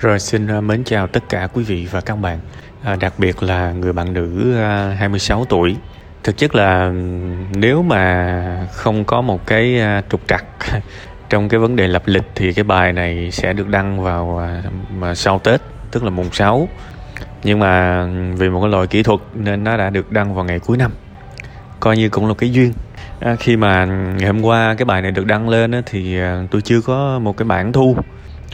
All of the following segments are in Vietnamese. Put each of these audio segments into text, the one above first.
Rồi xin à, mến chào tất cả quý vị và các bạn. À, Đặc biệt là người bạn nữ à, 26 tuổi. Thực chất là nếu mà không có một cái à, trục trặc trong cái vấn đề lập lịch thì cái bài này sẽ được đăng vào à, mà sau Tết tức là mùng 6 nhưng mà vì một cái lỗi kỹ thuật nên nó đã được đăng vào ngày cuối năm. Coi như cũng là cái duyên. À, khi mà ngày hôm qua cái bài này được đăng lên á, thì à, tôi chưa có một cái bản thu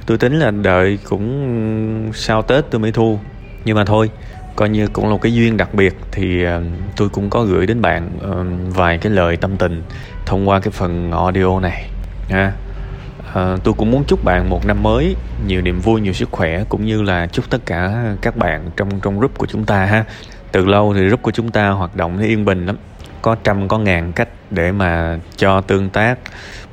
tôi tính là đợi cũng sau tết tôi mới thu. Nhưng mà thôi coi như cũng là một cái duyên đặc biệt thì ờ, tôi cũng có gửi đến bạn ờ, vài cái lời tâm tình thông qua cái phần audio này ha. À, tôi cũng muốn chúc bạn một năm mới nhiều niềm vui nhiều sức khỏe cũng như là chúc tất cả các bạn trong trong group của chúng ta ha. Từ lâu thì group của chúng ta hoạt động nó yên bình lắm có trăm có ngàn cách để mà cho tương tác.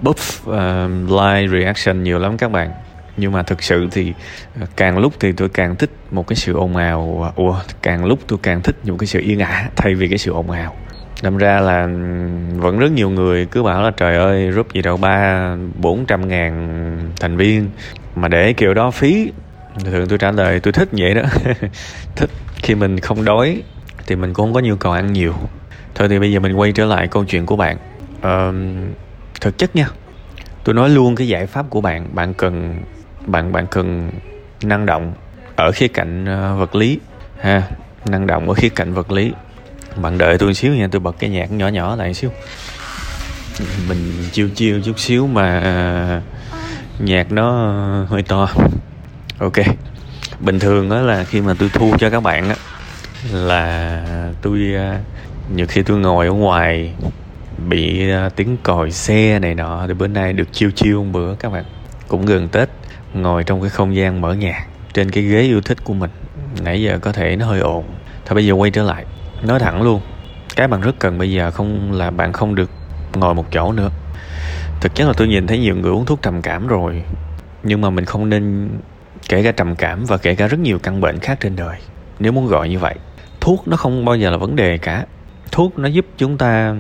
Buff uh, like reaction nhiều lắm các bạn nhưng mà thực sự thì ờ, càng lúc thì tôi càng thích một cái sự ồn ào ờ, ủa càng lúc tôi càng thích những cái sự yên ả thay vì cái sự ồn ào. Đâm ra là vẫn rất nhiều người cứ bảo là trời ơi group gì đâu ba bốn trăm ngàn thành viên. Mà để kiểu đó phí thường tôi trả lời tôi thích vậy đó. Thích khi mình không đói thì mình cũng không có nhu cầu ăn nhiều. Thôi thì bây giờ mình quay trở lại câu chuyện của bạn. Ờ, thực chất nha tôi nói luôn cái giải pháp của bạn bạn cần bạn bạn cần năng động ở khía cạnh ờ, vật lý, ha? Năng động ở khía cạnh vật lý. Bạn đợi tôi một xíu nha, tôi bật cái nhạc nhỏ nhỏ lại xíu. Mình chiêu chiêu chút xíu mà ờ, nhạc nó hơi to. Ok. Bình thường đó là khi mà tôi thu cho các bạn á, là tôi ờ, nhiều khi tôi ngồi ở ngoài bị tiếng còi xe này nọ, thì bữa nay được chiêu chiêu một bữa các bạn. Cũng gần tết ngồi trong cái không gian mở nhạc trên cái ghế yêu thích của mình. Nãy giờ có thể nó hơi ồn. Thôi bây giờ quay trở lại. Nói thẳng luôn, cái bạn rất cần bây giờ không là bạn không được ngồi một chỗ nữa. Thực chất là tôi nhìn thấy nhiều người uống thuốc trầm cảm rồi, nhưng mà mình không nên kể cả trầm cảm và kể cả rất nhiều căn bệnh khác trên đời. Nếu muốn gọi như vậy, thuốc nó không bao giờ là vấn đề cả. Thuốc nó giúp chúng ta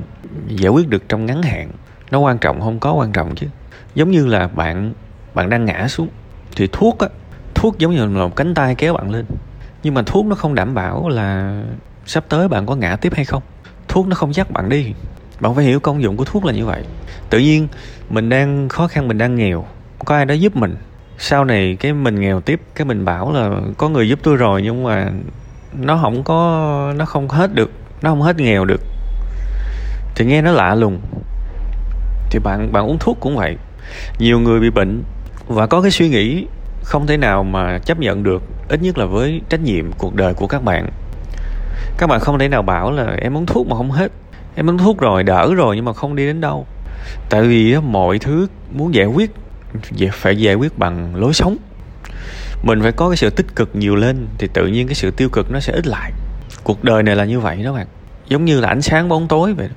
giải quyết được trong ngắn hạn. Nó quan trọng không có quan trọng chứ. Giống như là bạn bạn đang ngã xuống thì thuốc á, thuốc giống như là một cánh tay kéo bạn lên. Nhưng mà thuốc nó không đảm bảo là sắp tới bạn có ngã tiếp hay không. Thuốc nó không dắt bạn đi. Bạn phải hiểu công dụng của thuốc là như vậy. Tự nhiên, mình đang khó khăn, mình đang nghèo. Có ai đó giúp mình. Sau này cái mình nghèo tiếp, cái mình bảo là có người giúp tôi rồi nhưng mà nó không có, nó không hết được, nó không hết nghèo được. Thì nghe nó lạ lùng. Thì bạn bạn uống thuốc cũng vậy. Nhiều người bị bệnh và có cái suy nghĩ không thể nào mà chấp nhận được, ít nhất là với trách nhiệm cuộc đời của các bạn. Các bạn không thể nào bảo là em uống thuốc mà không hết, em uống thuốc rồi đỡ rồi nhưng mà không đi đến đâu. Tại vì mọi thứ muốn giải quyết phải giải quyết bằng lối sống. Mình phải có cái sự tích cực nhiều lên thì tự nhiên cái sự tiêu cực nó sẽ ít lại. Cuộc đời này là như vậy đó bạn. Giống như là ánh sáng bóng tối vậy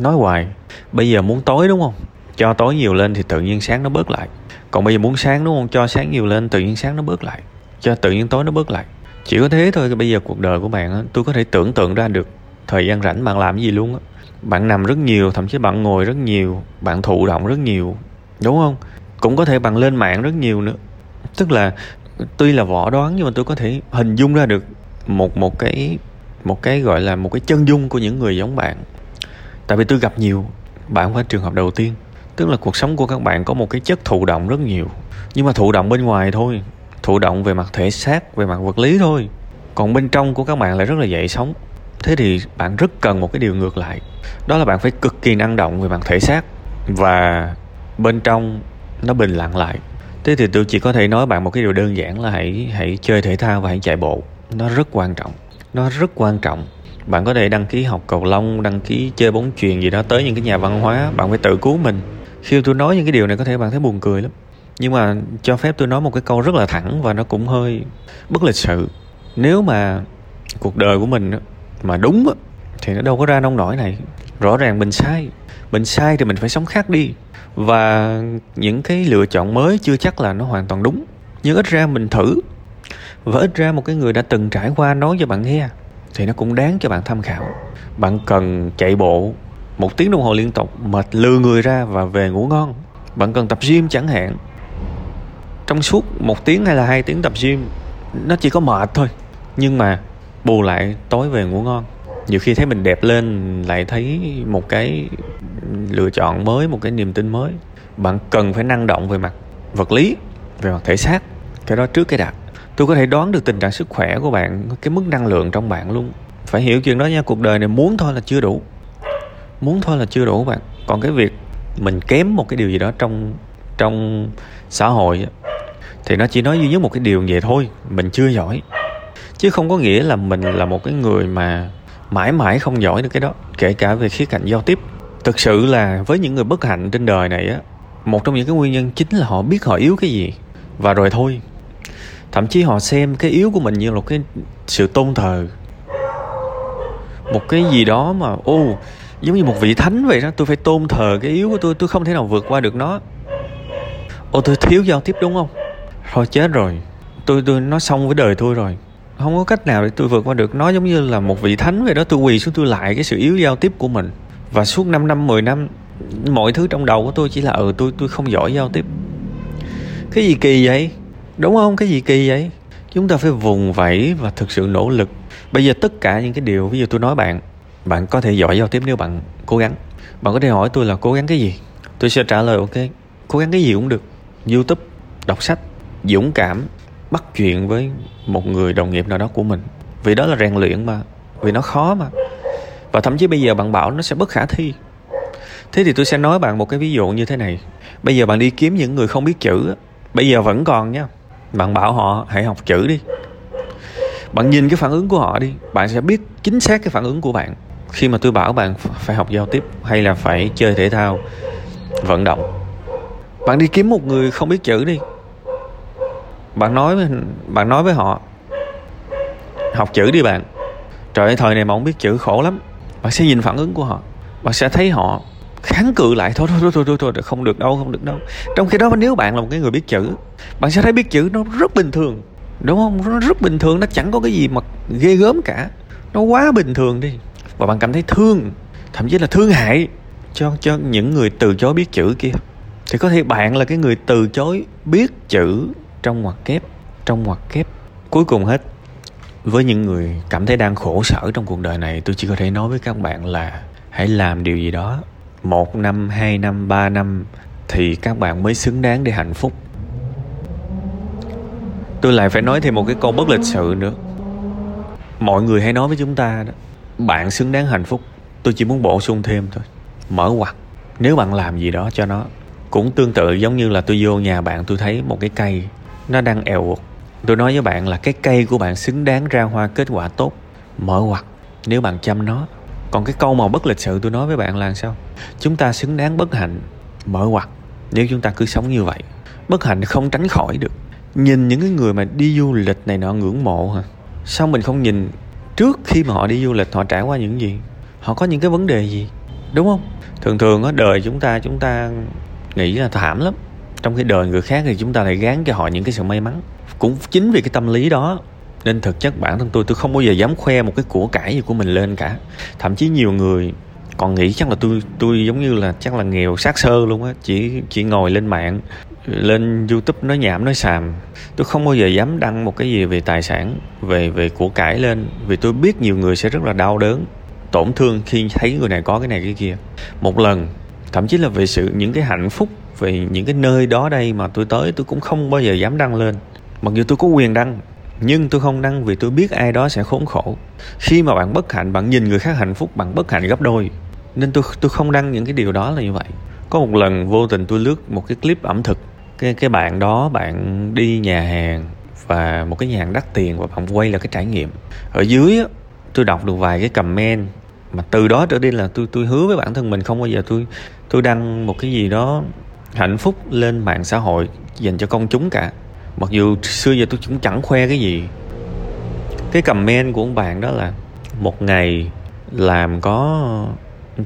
nói hoài, bây giờ muốn tối, đúng không? Cho tối nhiều lên thì tự nhiên sáng nó bớt lại còn bây giờ muốn sáng đúng không? Cho sáng nhiều lên, tự nhiên sáng nó bớt lại. Cho tự nhiên tối nó bớt lại. Chỉ có thế thôi, bây giờ cuộc đời của bạn tôi có thể tưởng tượng ra được thời gian rảnh bạn làm gì luôn á. Bạn nằm rất nhiều, thậm chí bạn ngồi rất nhiều, bạn thụ động rất nhiều, đúng không? Cũng có thể bạn lên mạng rất nhiều nữa. Tức là, tuy là võ đoán nhưng mà tôi có thể hình dung ra được một một cái một cái gọi là một cái chân dung của những người giống bạn. Tại vì tôi gặp nhiều, bạn không phải trường hợp đầu tiên tức là cuộc sống của các bạn có một cái chất thụ động rất nhiều. Nhưng mà thụ động bên ngoài thôi. Thụ động về mặt thể xác, về mặt vật lý thôi. Còn bên trong của các bạn lại rất là dậy sống thế thì bạn rất cần một cái điều ngược lại. Đó là bạn phải cực kỳ năng động về mặt thể xác. Và bên trong nó bình lặng lại. Thế thì tôi chỉ có thể nói bạn một cái điều đơn giản là hãy hãy chơi thể thao và hãy chạy bộ. Nó rất quan trọng. Nó rất quan trọng. Bạn có thể đăng ký học cầu lông, đăng ký chơi bóng chuyền gì đó tới những cái nhà văn hóa. Bạn phải tự cứu mình khi tôi nói những cái điều này có thể bạn thấy buồn cười lắm. Nhưng mà cho phép tôi nói một cái câu rất là thẳng và nó cũng hơi bất lịch sự. Nếu mà cuộc đời của mình mà đúng thì nó đâu có ra nông nổi này. Rõ ràng mình sai. Mình sai thì mình phải sống khác đi. Và những cái lựa chọn mới chưa chắc là nó hoàn toàn đúng. Nhưng ít ra mình thử. Và ít ra một cái người đã từng trải qua nói cho bạn nghe, thì nó cũng đáng cho bạn tham khảo. Bạn cần chạy bộ một tiếng đồng hồ liên tục mệt lừa người ra và về ngủ ngon. Bạn cần tập gym chẳng hạn. Trong suốt một tiếng hay là hai tiếng tập gym, nó chỉ có mệt thôi. Nhưng mà bù lại tối về ngủ ngon. Nhiều khi thấy mình đẹp lên lại thấy một cái lựa chọn mới, một cái niềm tin mới. Bạn cần phải năng động về mặt vật lý, về mặt thể xác. Cái đó trước cái đặt tôi có thể đoán được tình trạng sức khỏe của bạn, cái mức năng lượng trong bạn luôn. Phải hiểu chuyện đó nha, cuộc đời này muốn thôi là chưa đủ muốn thôi là chưa đủ bạn. Còn cái việc mình kém một cái điều gì đó trong trong xã hội thì nó chỉ nói duy nhất một cái điều vậy thôi, mình chưa giỏi. Chứ không có nghĩa là mình là một cái người mà mãi mãi không giỏi được cái đó, kể cả về khía cạnh giao tiếp. Thực sự là với những người bất hạnh trên đời này á, một trong những cái nguyên nhân chính là họ biết họ yếu cái gì. Và rồi thôi, thậm chí họ xem cái yếu của mình như là cái sự tôn thờ. Một cái gì đó mà, ô giống như một vị thánh vậy đó. Tôi phải tôn thờ cái yếu của tôi. Tôi không thể nào vượt qua được nó. Ô, tôi thiếu giao tiếp đúng không? Thôi chết rồi. Tôi tôi nói xong với đời tôi rồi. Không có cách nào để tôi vượt qua được nó. Giống như là một vị thánh vậy đó. Tôi quỳ xuống, tôi lại cái sự yếu giao tiếp của mình. Và suốt 5 năm 10 năm, mọi thứ trong đầu của tôi chỉ là ừ tôi tôi không giỏi giao tiếp. Cái gì kỳ vậy? Đúng không? Cái gì kỳ vậy? Chúng ta phải vùng vẫy và thực sự nỗ lực. Bây giờ tất cả những cái điều, ví dụ tôi nói bạn bạn có thể giỏi giao tiếp nếu bạn cố gắng. Bạn có thể hỏi tôi là cố gắng cái gì? Tôi sẽ trả lời, ok, cố gắng cái gì cũng được. Youtube, đọc sách, dũng cảm, bắt chuyện với một người đồng nghiệp nào đó của mình. Vì đó là rèn luyện mà, vì nó khó mà. Và thậm chí bây giờ bạn bảo nó sẽ bất khả thi. Thế thì tôi sẽ nói bạn một cái ví dụ như thế này. Bây giờ bạn đi kiếm những người không biết chữ bây giờ vẫn còn nhá bạn bảo họ, hãy học chữ đi. Bạn nhìn cái phản ứng của họ đi, bạn sẽ biết chính xác cái phản ứng của bạn khi mà tôi bảo bạn phải học giao tiếp hay là phải chơi thể thao vận động bạn đi kiếm một người không biết chữ đi. Bạn nói với bạn nói với họ học chữ đi bạn. Trời ơi thời này mà không biết chữ khổ lắm. Bạn sẽ nhìn phản ứng của họ. Bạn sẽ thấy họ kháng cự lại thôi thôi thôi thôi thôi, không được đâu không được đâu. Trong khi đó nếu bạn là một cái người biết chữ bạn sẽ thấy biết chữ nó rất bình thường đúng không? Nó rất bình thường nó chẳng có cái gì mà ghê gớm cả. Nó quá bình thường đi và bạn cảm thấy thương, thậm chí là thương hại. Cho cho những người từ chối biết chữ kia. Thì có thể bạn là cái người từ chối biết chữ trong ngoặc kép, trong ngoặc kép. Cuối cùng hết, với những người cảm thấy đang khổ sở trong cuộc đời này, tôi chỉ có thể nói với các bạn là hãy làm điều gì đó. Một năm, hai năm, ba năm thì các bạn mới xứng đáng để hạnh phúc. Tôi lại phải nói thêm một cái câu bất lịch sự nữa. Mọi người hay nói với chúng ta đó bạn xứng đáng hạnh phúc. Tôi chỉ muốn bổ sung thêm thôi. Mở ngoặt nếu bạn làm gì đó cho nó, cũng tương tự giống như là tôi vô nhà bạn, tôi thấy một cái cây, nó đang èo uột tôi nói với bạn là cái cây của bạn xứng đáng ra hoa kết quả tốt. Mở ngoặt nếu bạn chăm nó. Còn cái câu mà bất lịch sự tôi nói với bạn là sao? Chúng ta xứng đáng bất hạnh. Mở ngoặt nếu chúng ta cứ sống như vậy, bất hạnh không tránh khỏi được. Nhìn những cái người mà đi du lịch này nọ ngưỡng mộ hả? Sao mình không nhìn trước khi mà họ đi du lịch, họ trải qua những gì? Họ có những cái vấn đề gì? Đúng không? Thường thường á, đời chúng ta chúng ta nghĩ là thảm lắm. Trong cái đời người khác thì chúng ta lại gán cho họ những cái sự may mắn. Cũng chính vì cái tâm lý đó, nên thực chất bản thân tôi tôi không bao giờ dám khoe một cái của cải gì của mình lên cả. Thậm chí nhiều người còn nghĩ chắc là tôi tôi giống như là chắc là nghèo sát sơ luôn á, chỉ chỉ ngồi lên mạng lên youtube nói nhảm, nói xàm. Tôi không bao giờ dám đăng một cái gì về tài sản, về về của cải lên, vì tôi biết nhiều người sẽ rất là đau đớn, tổn thương khi thấy người này có cái này, cái kia. Một lần, thậm chí là về sự, những cái hạnh phúc, về những cái nơi đó đây mà tôi tới, tôi cũng không bao giờ dám đăng lên. Mặc dù tôi có quyền đăng, nhưng tôi không đăng vì tôi biết ai đó sẽ khốn khổ. Khi mà bạn bất hạnh, bạn nhìn người khác hạnh phúc, bạn bất hạnh gấp đôi. Nên tôi tôi không đăng những cái điều đó là như vậy. Có một lần vô tình tôi lướt một cái clip ẩm thực cái cái bạn đó bạn đi nhà hàng và một cái nhà hàng đắt tiền và bạn quay là cái trải nghiệm. Ở dưới á, tôi đọc được vài cái comment mà từ đó trở đi là tôi tôi hứa với bản thân mình không bao giờ tôi tôi đăng một cái gì đó hạnh phúc lên mạng xã hội dành cho công chúng cả. Mặc dù xưa giờ tôi cũng chẳng khoe cái gì. Cái comment của ông bạn đó là một ngày làm có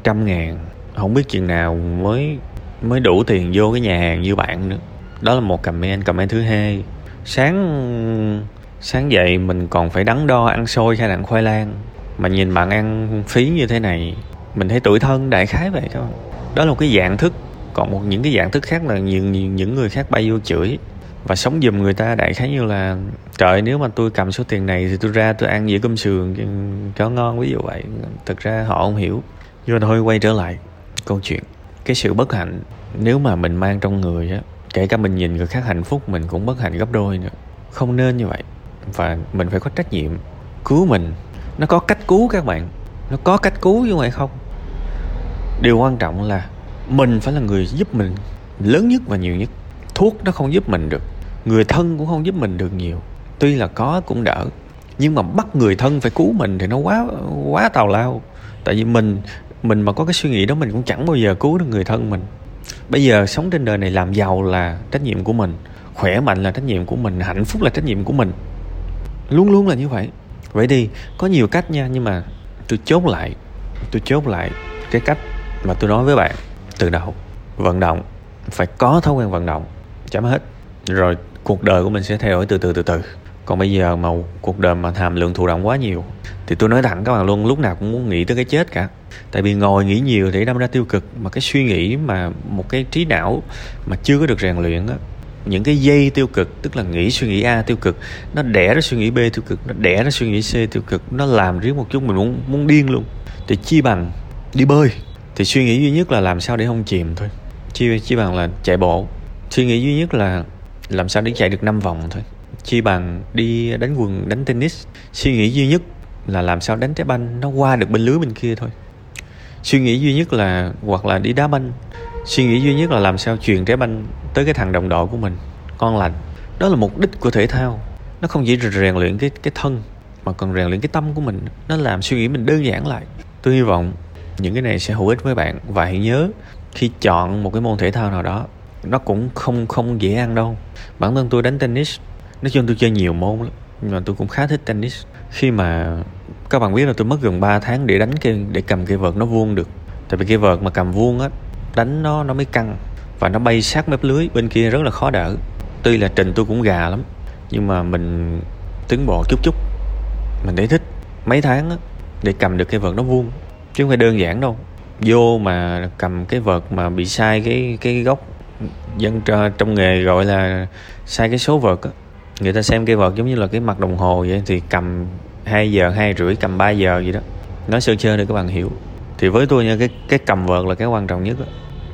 trăm ngàn không biết chừng nào mới mới đủ tiền vô cái nhà hàng như bạn nữa đó là một comment comment thứ hai. Sáng sáng dậy mình còn phải đắn đo ăn xôi hay là ăn khoai lang. Mà nhìn bạn ăn phí như thế này, mình thấy tuổi thân đại khái vậy thôi. Đó là một cái dạng thức, còn một những cái dạng thức khác là những những người khác bay vô chửi. Và sống giùm người ta đại khái như là, trời, nếu mà tôi cầm số tiền này thì tôi ra tôi ăn dĩa cơm sườn cho ngon ví dụ vậy. Thực ra họ không hiểu. Nhưng mà thôi quay trở lại. Câu chuyện. Cái sự bất hạnh, nếu mà mình mang trong người á kể cả mình nhìn người khác hạnh phúc, mình cũng bất hạnh gấp đôi nữa. Không nên như vậy. Và mình phải có trách nhiệm cứu mình. Nó có cách cứu các bạn. Nó có cách cứu chứ không phải không? Điều quan trọng là mình phải là người giúp mình lớn nhất và nhiều nhất. Thuốc nó không giúp mình được. Người thân cũng không giúp mình được nhiều. Tuy là có cũng đỡ. Nhưng mà bắt người thân phải cứu mình thì nó quá quá tào lao. Tại vì mình mình mà có cái suy nghĩ đó, mình cũng chẳng bao giờ cứu được người thân mình bây giờ sống trên đời này làm giàu là trách nhiệm của mình, khỏe mạnh là trách nhiệm của mình, hạnh phúc là trách nhiệm của mình. Luôn luôn là như vậy. Vậy đi có nhiều cách nha, nhưng mà tôi chốt lại, tôi chốt lại cái cách mà tôi nói với bạn từ đầu. Vận động, phải có thói quen vận động, chấm hết. Rồi cuộc đời của mình sẽ thay đổi từ từ từ từ còn bây giờ mà cuộc đời mà hàm lượng thụ động quá nhiều, thì tôi nói thẳng các bạn luôn, lúc nào cũng muốn nghĩ tới cái chết cả. Tại vì ngồi nghĩ nhiều thì đâm ra tiêu cực, mà cái suy nghĩ mà một cái trí não mà chưa có được rèn luyện á, những cái dây tiêu cực, tức là nghĩ suy nghĩ a tiêu cực, nó đẻ ra suy nghĩ b tiêu cực, nó đẻ ra suy nghĩ c tiêu cực, nó làm riết một chút mình muốn muốn điên luôn. Thì chi bằng đi bơi, thì suy nghĩ duy nhất là làm sao để không chìm thôi. Chi chi bằng là chạy bộ, suy nghĩ duy nhất là làm sao để chạy được 5 vòng thôi chi bằng đi đánh quần, đánh tennis. Suy nghĩ duy nhất là làm sao đánh trái banh nó qua được bên lưới bên kia thôi. Suy nghĩ duy nhất là, hoặc là đi đá banh. Suy nghĩ duy nhất là làm sao truyền trái banh tới cái thằng đồng đội của mình, con lành. Đó là mục đích của thể thao. Nó không chỉ rèn luyện cái cái thân, mà còn rèn luyện cái tâm của mình. Nó làm suy nghĩ mình đơn giản lại. Tôi hy vọng những cái này sẽ hữu ích với bạn. Và hãy nhớ, khi chọn một cái môn thể thao nào đó, nó cũng không không dễ ăn đâu. Bản thân tôi đánh tennis nói chung tôi chơi nhiều môn lắm, nhưng mà tôi cũng khá thích tennis. Khi mà các bạn biết là tôi mất gần 3 tháng để đánh cái, để cầm cây vợt nó vuông được. Tại vì cây vợt mà cầm vuông á, đánh nó nó mới căng và nó bay sát mép lưới, bên kia rất là khó đỡ. Tuy là trình tôi cũng gà lắm, nhưng mà mình tiến bộ chút chút. Mình để thích. Mấy tháng á, để cầm được cây vợt nó vuông, chứ không phải đơn giản đâu. Vô mà cầm cái vợt mà bị sai cái cái góc dân trong nghề gọi là sai cái số vợt á người ta xem cây vợt giống như là cái mặt đồng hồ vậy, thì cầm 2 giờ, hai rưỡi, cầm 3 giờ gì đó. Nói sơ chơi để các bạn hiểu. Thì với tôi nha, cái cái cầm vợt là cái quan trọng nhất đó.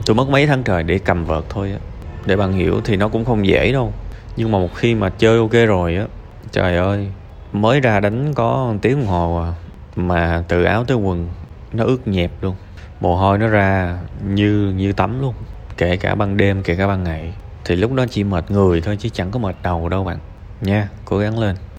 tôi mất mấy tháng trời để cầm vợt thôi đó. để bạn hiểu thì nó cũng không dễ đâu. Nhưng mà một khi mà chơi ok rồi á, trời ơi, mới ra đánh có một tiếng đồng hồ à mà từ áo tới quần nó ướt nhẹp luôn. Mồ hôi nó ra như như tắm luôn, kể cả ban đêm, kể cả ban ngày. Thì lúc đó chỉ mệt người thôi chứ chẳng có mệt đầu đâu bạn nha cố gắng lên.